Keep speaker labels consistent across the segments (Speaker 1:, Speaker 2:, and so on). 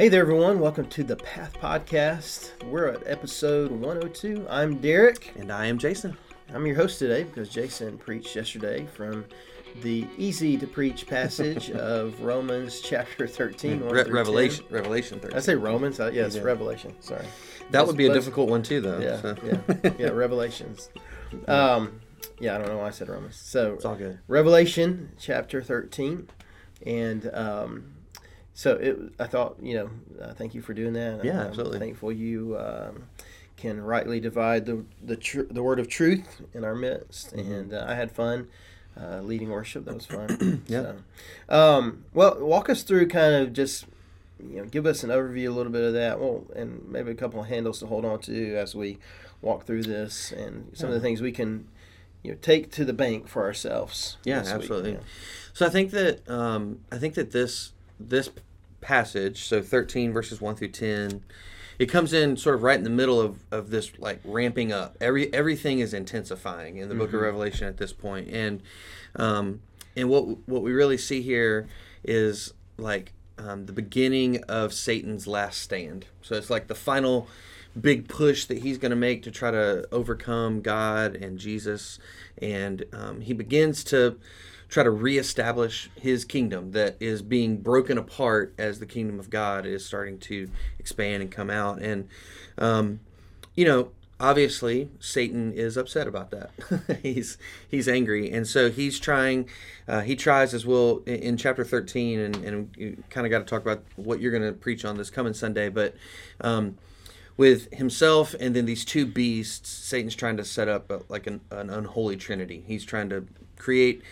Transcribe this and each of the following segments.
Speaker 1: Hey there, everyone. Welcome to the Path Podcast. We're at episode 102. I'm Derek.
Speaker 2: And I am Jason.
Speaker 1: I'm your host today because Jason preached yesterday from the easy to preach passage of Romans chapter 13.
Speaker 2: Re- Revelation, 10. Revelation 13.
Speaker 1: I say Romans? Uh, yes, yeah. Revelation. Sorry.
Speaker 2: That would be a difficult one too, though.
Speaker 1: Yeah, so. yeah, yeah, Revelations. Um, yeah, I don't know why I said Romans. So
Speaker 2: it's all good.
Speaker 1: Revelation chapter 13. And um, so it, I thought, you know, uh, thank you for doing that.
Speaker 2: Yeah,
Speaker 1: I'm,
Speaker 2: absolutely.
Speaker 1: thankful you um, can rightly divide the the, tr- the word of truth in our midst, mm-hmm. and uh, I had fun. Uh, leading worship that was fun
Speaker 2: yeah
Speaker 1: so, um, well walk us through kind of just you know give us an overview a little bit of that well and maybe a couple of handles to hold on to as we walk through this and some yeah. of the things we can you know take to the bank for ourselves
Speaker 2: yeah absolutely week, so i think that um, i think that this this passage, so 13 verses 1 through 10, it comes in sort of right in the middle of, of this like ramping up. Every everything is intensifying in the mm-hmm. book of mm-hmm. Revelation at this point. And um, and what what we really see here is like um, the beginning of Satan's last stand. So it's like the final big push that he's going to make to try to overcome God and Jesus. And um, he begins to try to reestablish his kingdom that is being broken apart as the kingdom of God is starting to expand and come out. And, um, you know, obviously Satan is upset about that. he's he's angry, and so he's trying. Uh, he tries as well in, in chapter thirteen, and, and you kind of got to talk about what you're going to preach on this coming Sunday, but. Um, with himself and then these two beasts, Satan's trying to set up a, like an, an unholy trinity. He's trying to create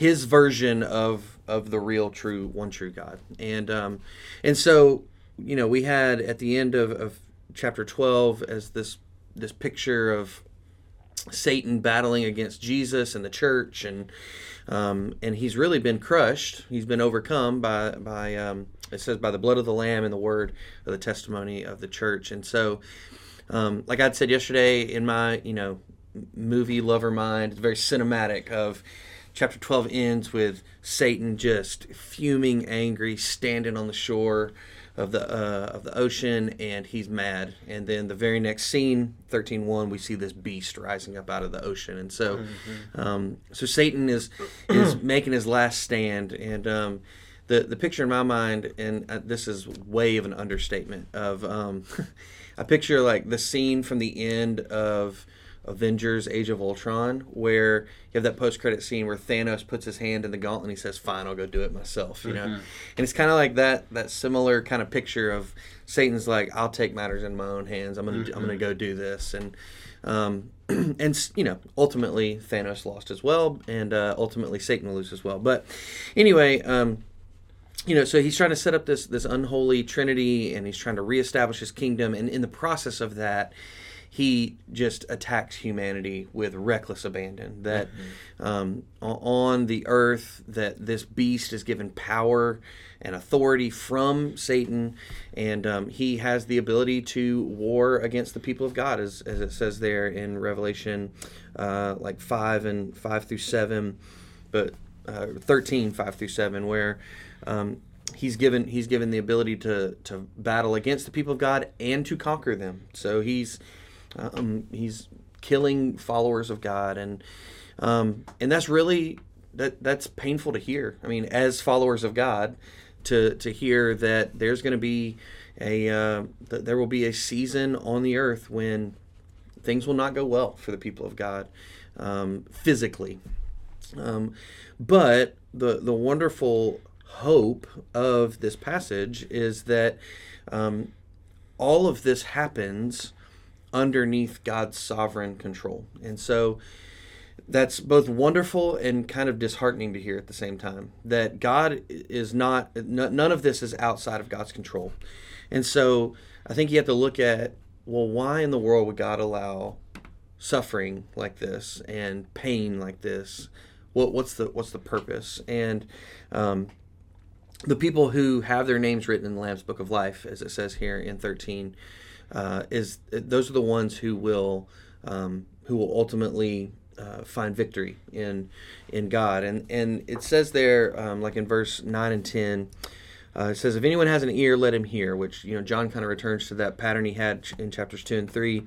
Speaker 2: his version of of the real true one true God. And um, and so you know we had at the end of, of chapter twelve as this this picture of Satan battling against Jesus and the church and um, and he's really been crushed. He's been overcome by by um, it says by the blood of the lamb and the word of the testimony of the church. And so, um, like I said yesterday in my you know movie lover mind, very cinematic of chapter 12 ends with Satan just fuming, angry, standing on the shore of the uh, of the ocean, and he's mad. And then the very next scene, 13:1, we see this beast rising up out of the ocean. And so, mm-hmm. um, so Satan is is making his last stand, and um, the the picture in my mind, and uh, this is way of an understatement of um, I picture like the scene from the end of Avengers: Age of Ultron, where you have that post-credit scene where Thanos puts his hand in the gauntlet and he says, "Fine, I'll go do it myself." You know, mm-hmm. and it's kind of like that that similar kind of picture of Satan's like, "I'll take matters in my own hands. I'm gonna mm-hmm. I'm gonna go do this," and um, and you know, ultimately Thanos lost as well, and uh, ultimately Satan will lose as well. But anyway. Um, you know, so he's trying to set up this this unholy trinity, and he's trying to reestablish his kingdom. And in the process of that, he just attacks humanity with reckless abandon. That mm-hmm. um, on the earth, that this beast is given power and authority from Satan, and um, he has the ability to war against the people of God, as, as it says there in Revelation, uh, like five and five through seven, but uh, 13, 5 through seven, where um, he's given he's given the ability to to battle against the people of God and to conquer them. So he's um, he's killing followers of God, and um, and that's really that that's painful to hear. I mean, as followers of God, to to hear that there's going to be a uh, there will be a season on the earth when things will not go well for the people of God um, physically. Um, but the the wonderful hope of this passage is that um, all of this happens underneath God's sovereign control. And so that's both wonderful and kind of disheartening to hear at the same time that God is not, none of this is outside of God's control. And so I think you have to look at, well, why in the world would God allow suffering like this and pain like this? What, what's the what's the purpose? And um, the people who have their names written in the Lamb's Book of Life, as it says here in 13, uh, is those are the ones who will um, who will ultimately uh, find victory in in God. And and it says there, um, like in verse nine and ten, Uh, it says, "If anyone has an ear, let him hear." Which you know, John kind of returns to that pattern he had in chapters two and three.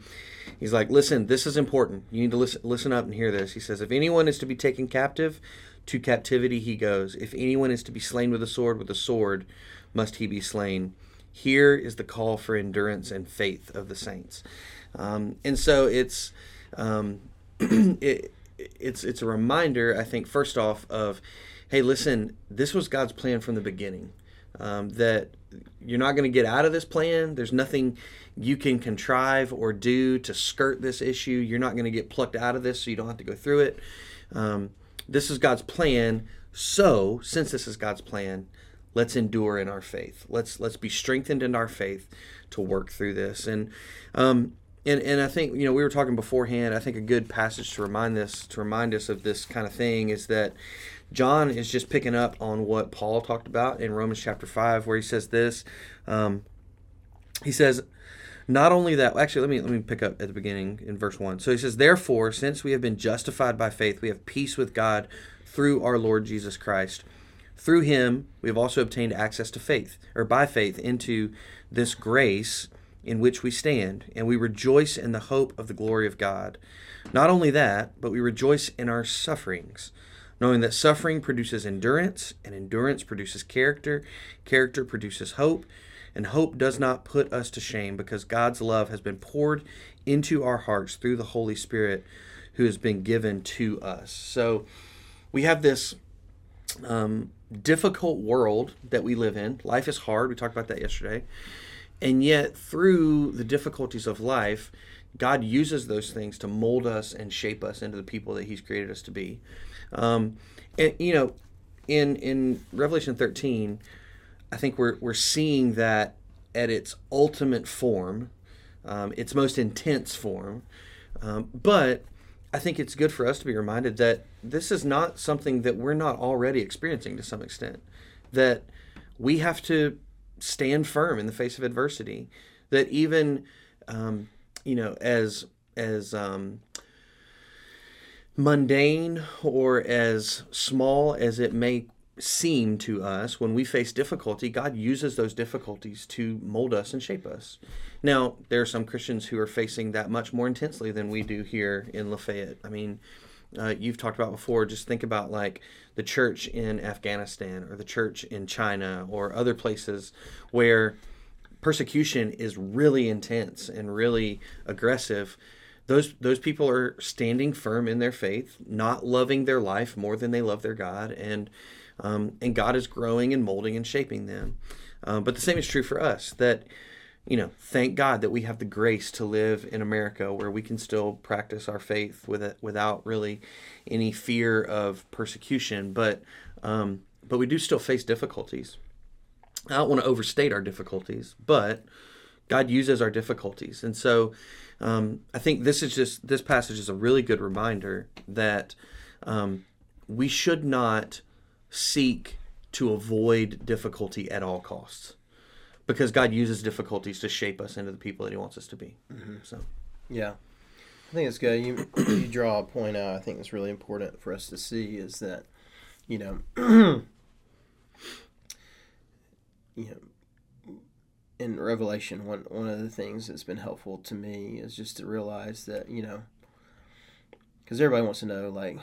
Speaker 2: He's like, "Listen, this is important. You need to listen, listen up and hear this." He says, "If anyone is to be taken captive, to captivity he goes. If anyone is to be slain with a sword, with a sword must he be slain." Here is the call for endurance and faith of the saints, um, and so it's um, it, it's it's a reminder. I think first off of, hey, listen, this was God's plan from the beginning um, that you're not going to get out of this plan. There's nothing you can contrive or do to skirt this issue. You're not going to get plucked out of this, so you don't have to go through it. Um, this is God's plan. So, since this is God's plan, let's endure in our faith. Let's let's be strengthened in our faith to work through this. And um, and and I think you know we were talking beforehand. I think a good passage to remind this to remind us of this kind of thing is that John is just picking up on what Paul talked about in Romans chapter 5, where he says this. Um, he says, not only that, actually, let me let me pick up at the beginning in verse one. So he says, "Therefore, since we have been justified by faith, we have peace with God through our Lord Jesus Christ. Through Him, we have also obtained access to faith, or by faith, into this grace in which we stand, and we rejoice in the hope of the glory of God. Not only that, but we rejoice in our sufferings." knowing that suffering produces endurance, and endurance produces character, character produces hope, and hope does not put us to shame because God's love has been poured into our hearts through the Holy Spirit who has been given to us. So we have this um, difficult world that we live in. Life is hard. We talked about that yesterday. And yet, through the difficulties of life, God uses those things to mold us and shape us into the people that He's created us to be. Um, and you know, in in Revelation 13, I think we're we're seeing that at its ultimate form, um, its most intense form. Um, but I think it's good for us to be reminded that this is not something that we're not already experiencing to some extent. That we have to stand firm in the face of adversity. That even, um, you know, as as um, mundane or as small as it may seem to us when we face difficulty, God uses those difficulties to mold us and shape us. Now, there are some Christians who are facing that much more intensely than we do here in Lafayette. I mean, uh, you've talked about before, just think about like the church in Afghanistan or the church in China or other places where persecution is really intense and really aggressive those those people are standing firm in their faith, not loving their life more than they love their God, and um, and God is growing and molding and shaping them. Uh, but the same is true for us. That you know, thank God that we have the grace to live in America where we can still practice our faith with it without really any fear of persecution. But um, but we do still face difficulties. I don't want to overstate our difficulties, but God uses our difficulties, and so um, I think this is just this passage is a really good reminder that um, we should not seek to avoid difficulty at all costs, because God uses difficulties to shape us into the people that He wants us to be. Mm-hmm. So,
Speaker 1: yeah, I think it's good. You you draw a point out. I think it's really important for us to see is that, you know, you know in Revelation, one one of the things that's been helpful to me is just to realize that you know, because everybody wants to know like,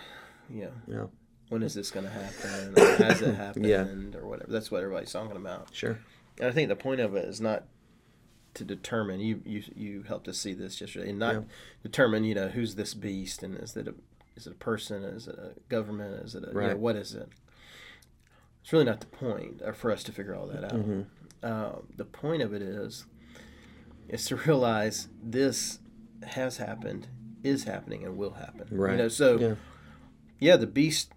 Speaker 1: you know, yeah. When is this going to happen? has it happened? yeah. or whatever. That's what everybody's talking about.
Speaker 2: Sure.
Speaker 1: And I think the point of it is not to determine. You you you helped us see this yesterday, and not yeah. determine. You know, who's this beast, and is it a is it a person? Is it a government? Is it a right. you know, what is it? It's really not the point for us to figure all that out. Mm-hmm. Uh, the point of it is is to realize this has happened, is happening, and will happen.
Speaker 2: Right.
Speaker 1: You know, so yeah, yeah the beast.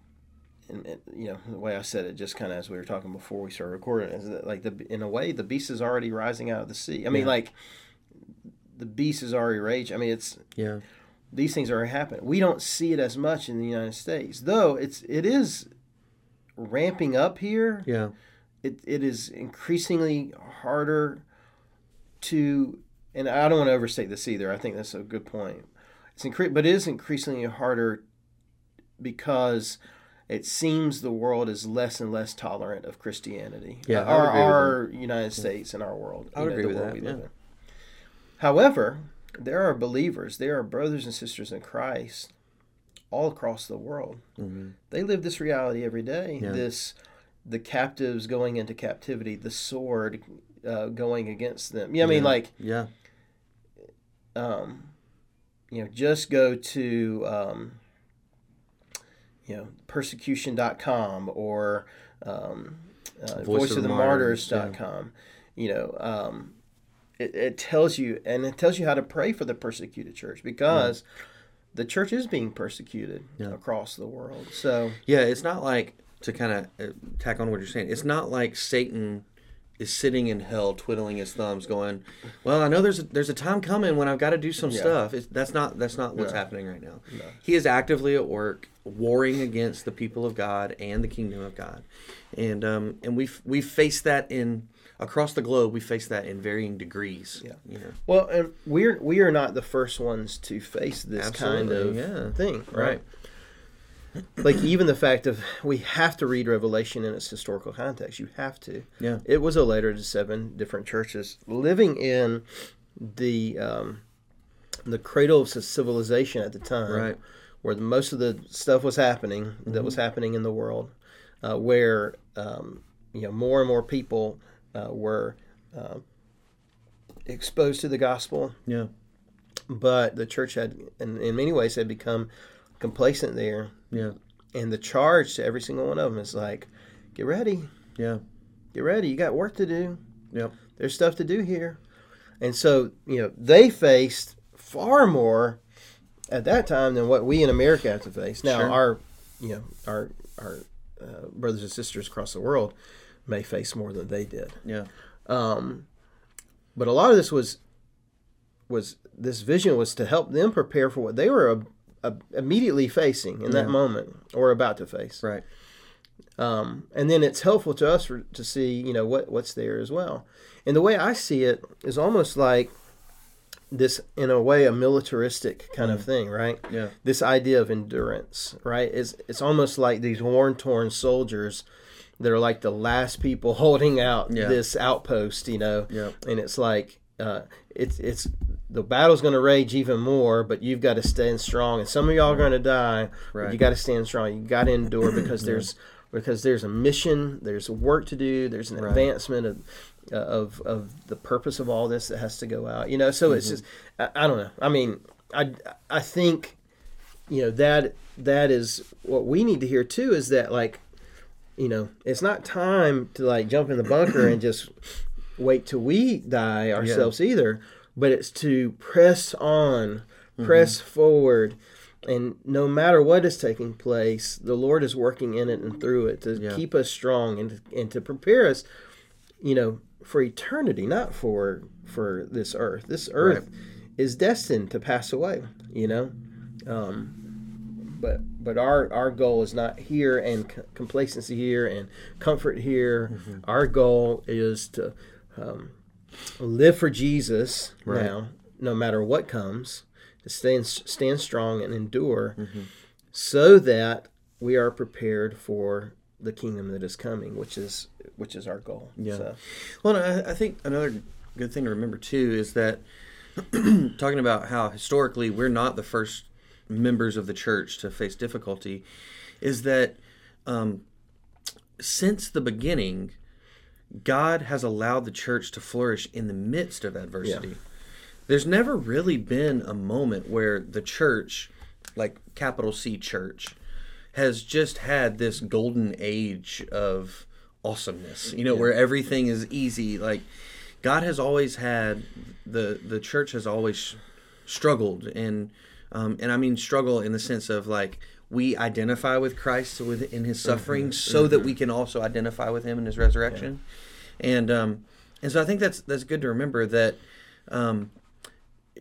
Speaker 1: And, and, you know the way I said it, just kind of as we were talking before we started recording, is that like the in a way the beast is already rising out of the sea. I mean, yeah. like the beast is already raging. I mean, it's
Speaker 2: yeah.
Speaker 1: These things are happening. We don't see it as much in the United States, though. It's it is ramping up here.
Speaker 2: Yeah
Speaker 1: it, it is increasingly harder to and I don't want to overstate this either. I think that's a good point. It's incre- but it is increasingly harder because it seems the world is less and less tolerant of Christianity.
Speaker 2: Yeah,
Speaker 1: Uh, our, our United States and our world.
Speaker 2: I would
Speaker 1: know,
Speaker 2: agree with that, yeah.
Speaker 1: However, there are believers, there are brothers and sisters in Christ all across the world.
Speaker 2: Mhm.
Speaker 1: They live this reality every day.
Speaker 2: Yeah.
Speaker 1: This the captives going into captivity, the sword uh, going against them. Yeah, I mean,
Speaker 2: Yeah.
Speaker 1: like
Speaker 2: Yeah.
Speaker 1: um, you know, just go to, um, you know, persecution.com or um, uh,
Speaker 2: Voice of the Martyrs,
Speaker 1: voiceofthemartyrs.com. You know, um, it, it tells you, and it tells you how to pray for the persecuted church because the church is being persecuted
Speaker 2: Yeah.
Speaker 1: across the world. So,
Speaker 2: Yeah, it's not like to kind of uh, tack on what you're saying. It's not like Satan is sitting in hell twiddling his thumbs, going, "Well, I know there's a, there's a time coming when I've got to do some
Speaker 1: Yeah.
Speaker 2: stuff." It's, that's not that's not what's
Speaker 1: No.
Speaker 2: happening right now.
Speaker 1: No.
Speaker 2: He is actively at work, warring against the people of God and the kingdom of God, and um and we we face that in across the globe. We face that in varying degrees.
Speaker 1: Yeah.
Speaker 2: you know,
Speaker 1: well, and we're we are not the first ones to face this kind of
Speaker 2: yeah.
Speaker 1: thing, right?
Speaker 2: right.
Speaker 1: Like even the fact of we have to read Revelation in its historical context. You have to.
Speaker 2: Yeah.
Speaker 1: It was a letter to seven different churches living in the um, the cradle of civilization at the time,
Speaker 2: Right.
Speaker 1: where the, most of the stuff was happening that was happening in the world, uh, where um, you know more and more people uh, were uh, exposed to the gospel,
Speaker 2: Yeah,
Speaker 1: but the church had, in, in many ways, had become complacent there
Speaker 2: yeah,
Speaker 1: and the charge to every single one of them is like, get ready,
Speaker 2: yeah,
Speaker 1: get ready. You got work to do.
Speaker 2: Yep.
Speaker 1: There's stuff to do here. And so, you know, they faced far more at that time than what we in America have to face. Now,
Speaker 2: Sure.
Speaker 1: our, you know, our, our uh, brothers and sisters across the world may face more than they did.
Speaker 2: yeah,
Speaker 1: Um, but a lot of this was, was this vision was to help them prepare for what they were uh, immediately facing in that
Speaker 2: Yeah.
Speaker 1: moment or about to face.
Speaker 2: Right.
Speaker 1: um, and then it's helpful to us for, to see you know what what's there as well. And the way i see it is almost like this in a way a militaristic kind of thing right?
Speaker 2: Yeah,
Speaker 1: this idea of endurance right? It's, it's almost like these worn torn soldiers that are like the last people holding out
Speaker 2: Yeah.
Speaker 1: this outpost you know?
Speaker 2: Yeah,
Speaker 1: and it's like uh, it's it's the battle's going to rage even more, but you've got to stand strong. And some of y'all are going to die, but
Speaker 2: Right.
Speaker 1: you got to stand strong. You got to endure because there's because there's a mission, there's work to do, there's an
Speaker 2: Right.
Speaker 1: advancement of uh, of of the purpose of all this that has to go out. You know, so
Speaker 2: Mm-hmm.
Speaker 1: it's just I, I don't know. I mean, I I think you know that that is what we need to hear too. Is that like you know it's not time to like jump in the bunker and just wait till we die ourselves either but it's to press on press forward and no matter what is taking place the lord is working in it and through it to
Speaker 2: Yeah.
Speaker 1: keep us strong and to, and to prepare us you know for eternity not for for this earth this earth is destined to pass away you know um but but our our goal is not here and c- complacency here and comfort here.
Speaker 2: Mm-hmm.
Speaker 1: Our goal is to um, live for Jesus
Speaker 2: Right.
Speaker 1: now, no matter what comes. To stand stand strong and endure,
Speaker 2: Mm-hmm.
Speaker 1: so that we are prepared for the kingdom that is coming, which is which is our goal.
Speaker 2: Yeah.
Speaker 1: So,
Speaker 2: Well, I, I think another good thing to remember too is that talking about how historically we're not the first members of the church to face difficulty, is that um, since the beginning, God has allowed the church to flourish in the midst of adversity. There's never really been a moment where the church, like capital C church, has just had this golden age of awesomeness. You know, where everything is easy. Like God has always had the the church has always struggled and um, and I mean struggle in the sense of like we identify with Christ with in his suffering so that we can also identify with him in his resurrection. And um and so I think that's that's good to remember that um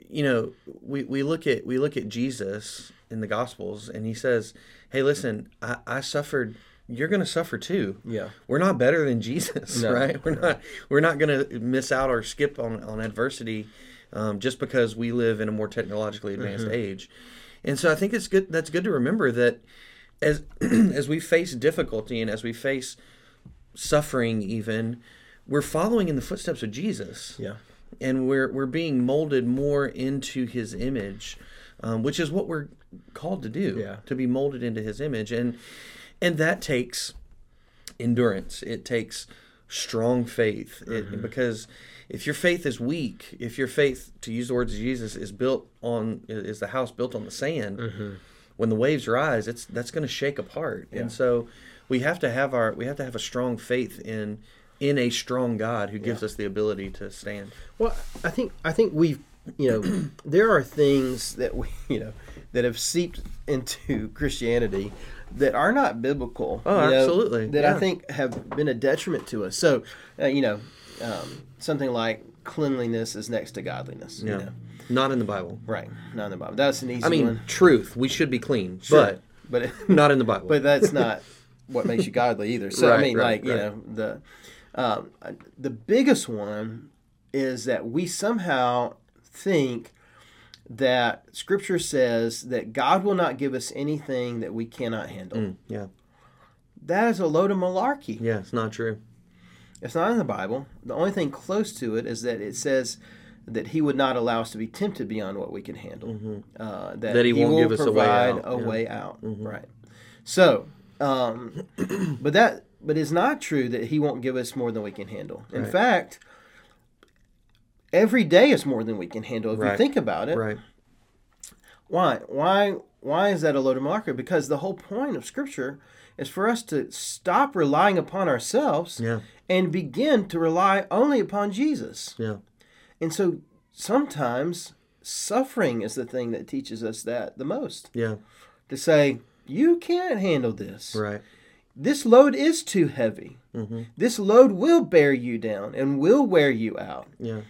Speaker 2: you know we, we look at we look at Jesus in the gospels and he says, Hey listen, I, I suffered you're gonna suffer too
Speaker 1: yeah,
Speaker 2: we're not better than Jesus,
Speaker 1: No,
Speaker 2: right? We're not we're not going to miss out or skip on on adversity um, just because we live in a more technologically advanced
Speaker 1: Mm-hmm.
Speaker 2: age. And so I think it's good. That's good to remember that as as we face difficulty and as we face suffering even we're following in the footsteps of Jesus
Speaker 1: Yeah.
Speaker 2: and we're we're being molded more into his image um, which is what we're called to do
Speaker 1: Yeah.
Speaker 2: to be molded into his image and and that takes endurance it takes strong faith. It, mm-hmm. because if your faith is weak if your faith to use the words of jesus is built on is the house built on the sand mm-hmm. when the waves rise it's that's going to shake apart.
Speaker 1: Yeah.
Speaker 2: and so we have to have our we have to have a strong faith in in a strong god who gives us the ability to stand.
Speaker 1: Well, I think I think we've you know there are things that we you know that have seeped into Christianity that are not biblical.
Speaker 2: Oh,
Speaker 1: you know,
Speaker 2: absolutely,
Speaker 1: That
Speaker 2: yeah.
Speaker 1: I think have been a detriment to us. So, uh, you know, um, something like cleanliness is next to godliness.
Speaker 2: yeah
Speaker 1: You know?
Speaker 2: not in the bible
Speaker 1: Right. Not in the Bible. That's an easy
Speaker 2: i mean
Speaker 1: one.
Speaker 2: truth we should be clean
Speaker 1: Sure.
Speaker 2: but
Speaker 1: but
Speaker 2: not in the bible
Speaker 1: but that's not what makes you godly either. So I mean,
Speaker 2: right,
Speaker 1: like you know, the um, the biggest one is that we somehow think that Scripture says that God will not give us anything that we cannot handle.
Speaker 2: Mm, yeah
Speaker 1: That is a load of malarkey.
Speaker 2: yeah it's not true
Speaker 1: It's not in the Bible. The only thing close to it is that it says that He would not allow us to be tempted beyond what we can handle. Uh, that,
Speaker 2: Mm-hmm. That He won't
Speaker 1: will
Speaker 2: give us a way
Speaker 1: provide
Speaker 2: out.
Speaker 1: a
Speaker 2: Yeah.
Speaker 1: way out. Right. So, um, but that but it's not true that He won't give us more than we can handle. In
Speaker 2: Right.
Speaker 1: fact, every day is more than we can handle. If you think about it,
Speaker 2: right
Speaker 1: why? Why? Why is that a load of marker? Because the whole point of Scripture is for us to stop relying upon ourselves
Speaker 2: yeah
Speaker 1: and begin to rely only upon Jesus.
Speaker 2: yeah
Speaker 1: And so sometimes suffering is the thing that teaches us that the most.
Speaker 2: yeah
Speaker 1: To say, you can't handle this.
Speaker 2: right
Speaker 1: This load is too heavy.
Speaker 2: mm-hmm.
Speaker 1: This load will bear you down and will wear you out.
Speaker 2: yeah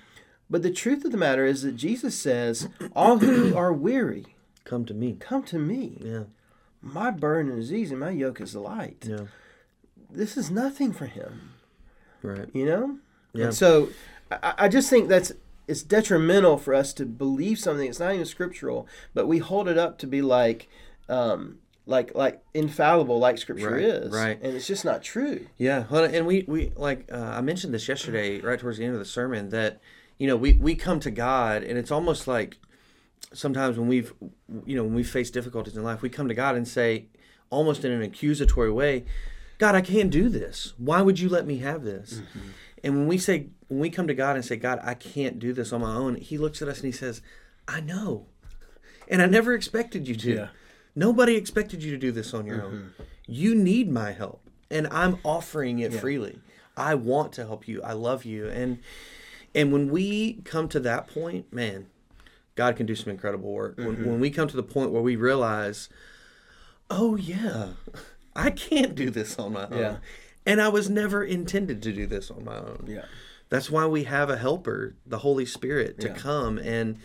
Speaker 1: But the truth of the matter is that Jesus says, All who are weary,
Speaker 2: come to me
Speaker 1: come to me.
Speaker 2: yeah
Speaker 1: My burden is easy, my yoke is light.
Speaker 2: yeah
Speaker 1: This is nothing for him.
Speaker 2: right
Speaker 1: you know
Speaker 2: Yeah.
Speaker 1: and so I, I just think that's it's detrimental for us to believe something that's not even scriptural but we hold it up to be like um like like infallible like scripture
Speaker 2: Right,
Speaker 1: is
Speaker 2: right.
Speaker 1: and it's just not true
Speaker 2: Yeah, well, and we we like uh, I mentioned this yesterday, right towards the end of the sermon, that you know we we come to God, and it's almost like sometimes when we've you know when we face difficulties in life, we come to God and say, almost in an accusatory way, God, I can't do this. Why would you let me have this? Mm-hmm. And when we say when we come to God and say, God, I can't do this on my own, He looks at us and He says, I know, and I never expected you to.
Speaker 1: Yeah.
Speaker 2: Nobody expected you to do this on your own. Mm-hmm. You need my help, and I'm offering it freely. I want to help you. I love you, and and when we come to that point, man, God can do some incredible work. When, when we come to the point where we realize, oh yeah, I can't do this on my own,
Speaker 1: Yeah.
Speaker 2: and I was never intended to do this on my own.
Speaker 1: yeah
Speaker 2: That's why we have a helper, the Holy Spirit, to
Speaker 1: Yeah.
Speaker 2: come and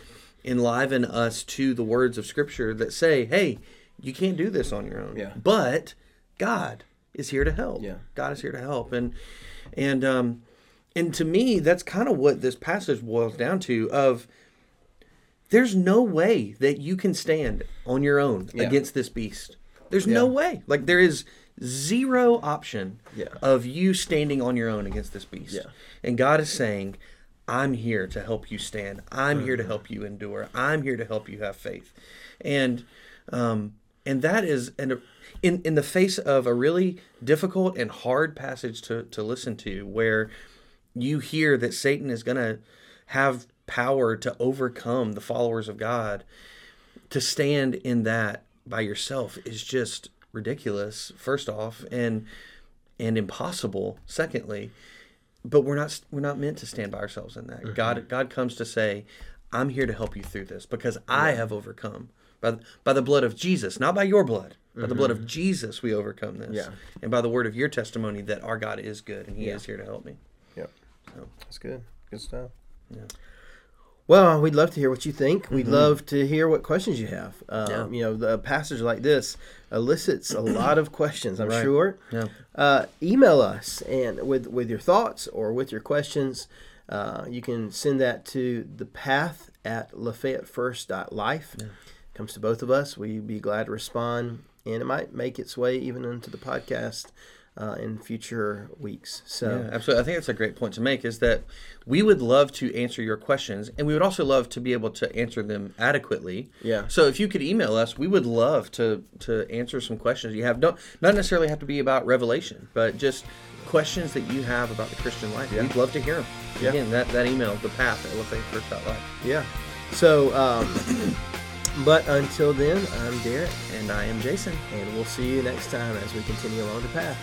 Speaker 2: enliven us to the words of Scripture that say, hey, you can't do this on your own.
Speaker 1: Yeah.
Speaker 2: But God is here to help.
Speaker 1: Yeah.
Speaker 2: God is here to help. And and um and to me, that's kind of what this passage boils down to of there's no way that you can stand on your own
Speaker 1: Yeah.
Speaker 2: against this beast. There's no way. Like there is zero option
Speaker 1: Yeah.
Speaker 2: of you standing on your own against this beast.
Speaker 1: Yeah.
Speaker 2: And God is saying, I'm here to help you stand. I'm here to
Speaker 1: Mm-hmm.
Speaker 2: help you endure. I'm here to help you have faith. And um and that is and in in the face of a really difficult and hard passage to to listen to where you hear that Satan is going to have power to overcome the followers of God to stand in that by yourself is just ridiculous first off and and impossible secondly but we're not we're not meant to stand by ourselves in that. Mm-hmm. God god comes to say i'm here to help you through this because i have overcome by the, by the blood of jesus not by your blood by the blood of mm-hmm. jesus we overcome this
Speaker 1: Yeah.
Speaker 2: and by the word of your testimony that our god is good and he
Speaker 1: Yeah.
Speaker 2: is here to help me
Speaker 1: yeah that's good good stuff
Speaker 2: Yeah.
Speaker 1: Well, we'd love to hear what you think. We'd love to hear what questions you have. Um,
Speaker 2: Mm-hmm. Yeah.
Speaker 1: You know, the passage like this elicits a lot of questions. I'm
Speaker 2: Right.
Speaker 1: sure.
Speaker 2: yeah
Speaker 1: uh, email us and with with your thoughts or with your questions. Uh, you can send that to the path at lafayettefirst.life. Comes to both of us. We'd be glad to respond and it might make its way even into the podcast uh, in future weeks. So,
Speaker 2: Yeah, absolutely. I think that's a great point to make is that we would love to answer your questions and we would also love to be able to answer them adequately.
Speaker 1: Yeah.
Speaker 2: So if you could email us, we would love to to answer some questions you have. Don't not necessarily have to be about revelation, but just questions that you have about the Christian life.
Speaker 1: Yeah.
Speaker 2: We'd love to hear them.
Speaker 1: Yeah.
Speaker 2: Again, that, that email, the path at LafayetteFirst.life.
Speaker 1: yeah. So, um, but until then, I'm Derek,
Speaker 2: And I am Jason.
Speaker 1: and we'll see you next time as we continue along the path.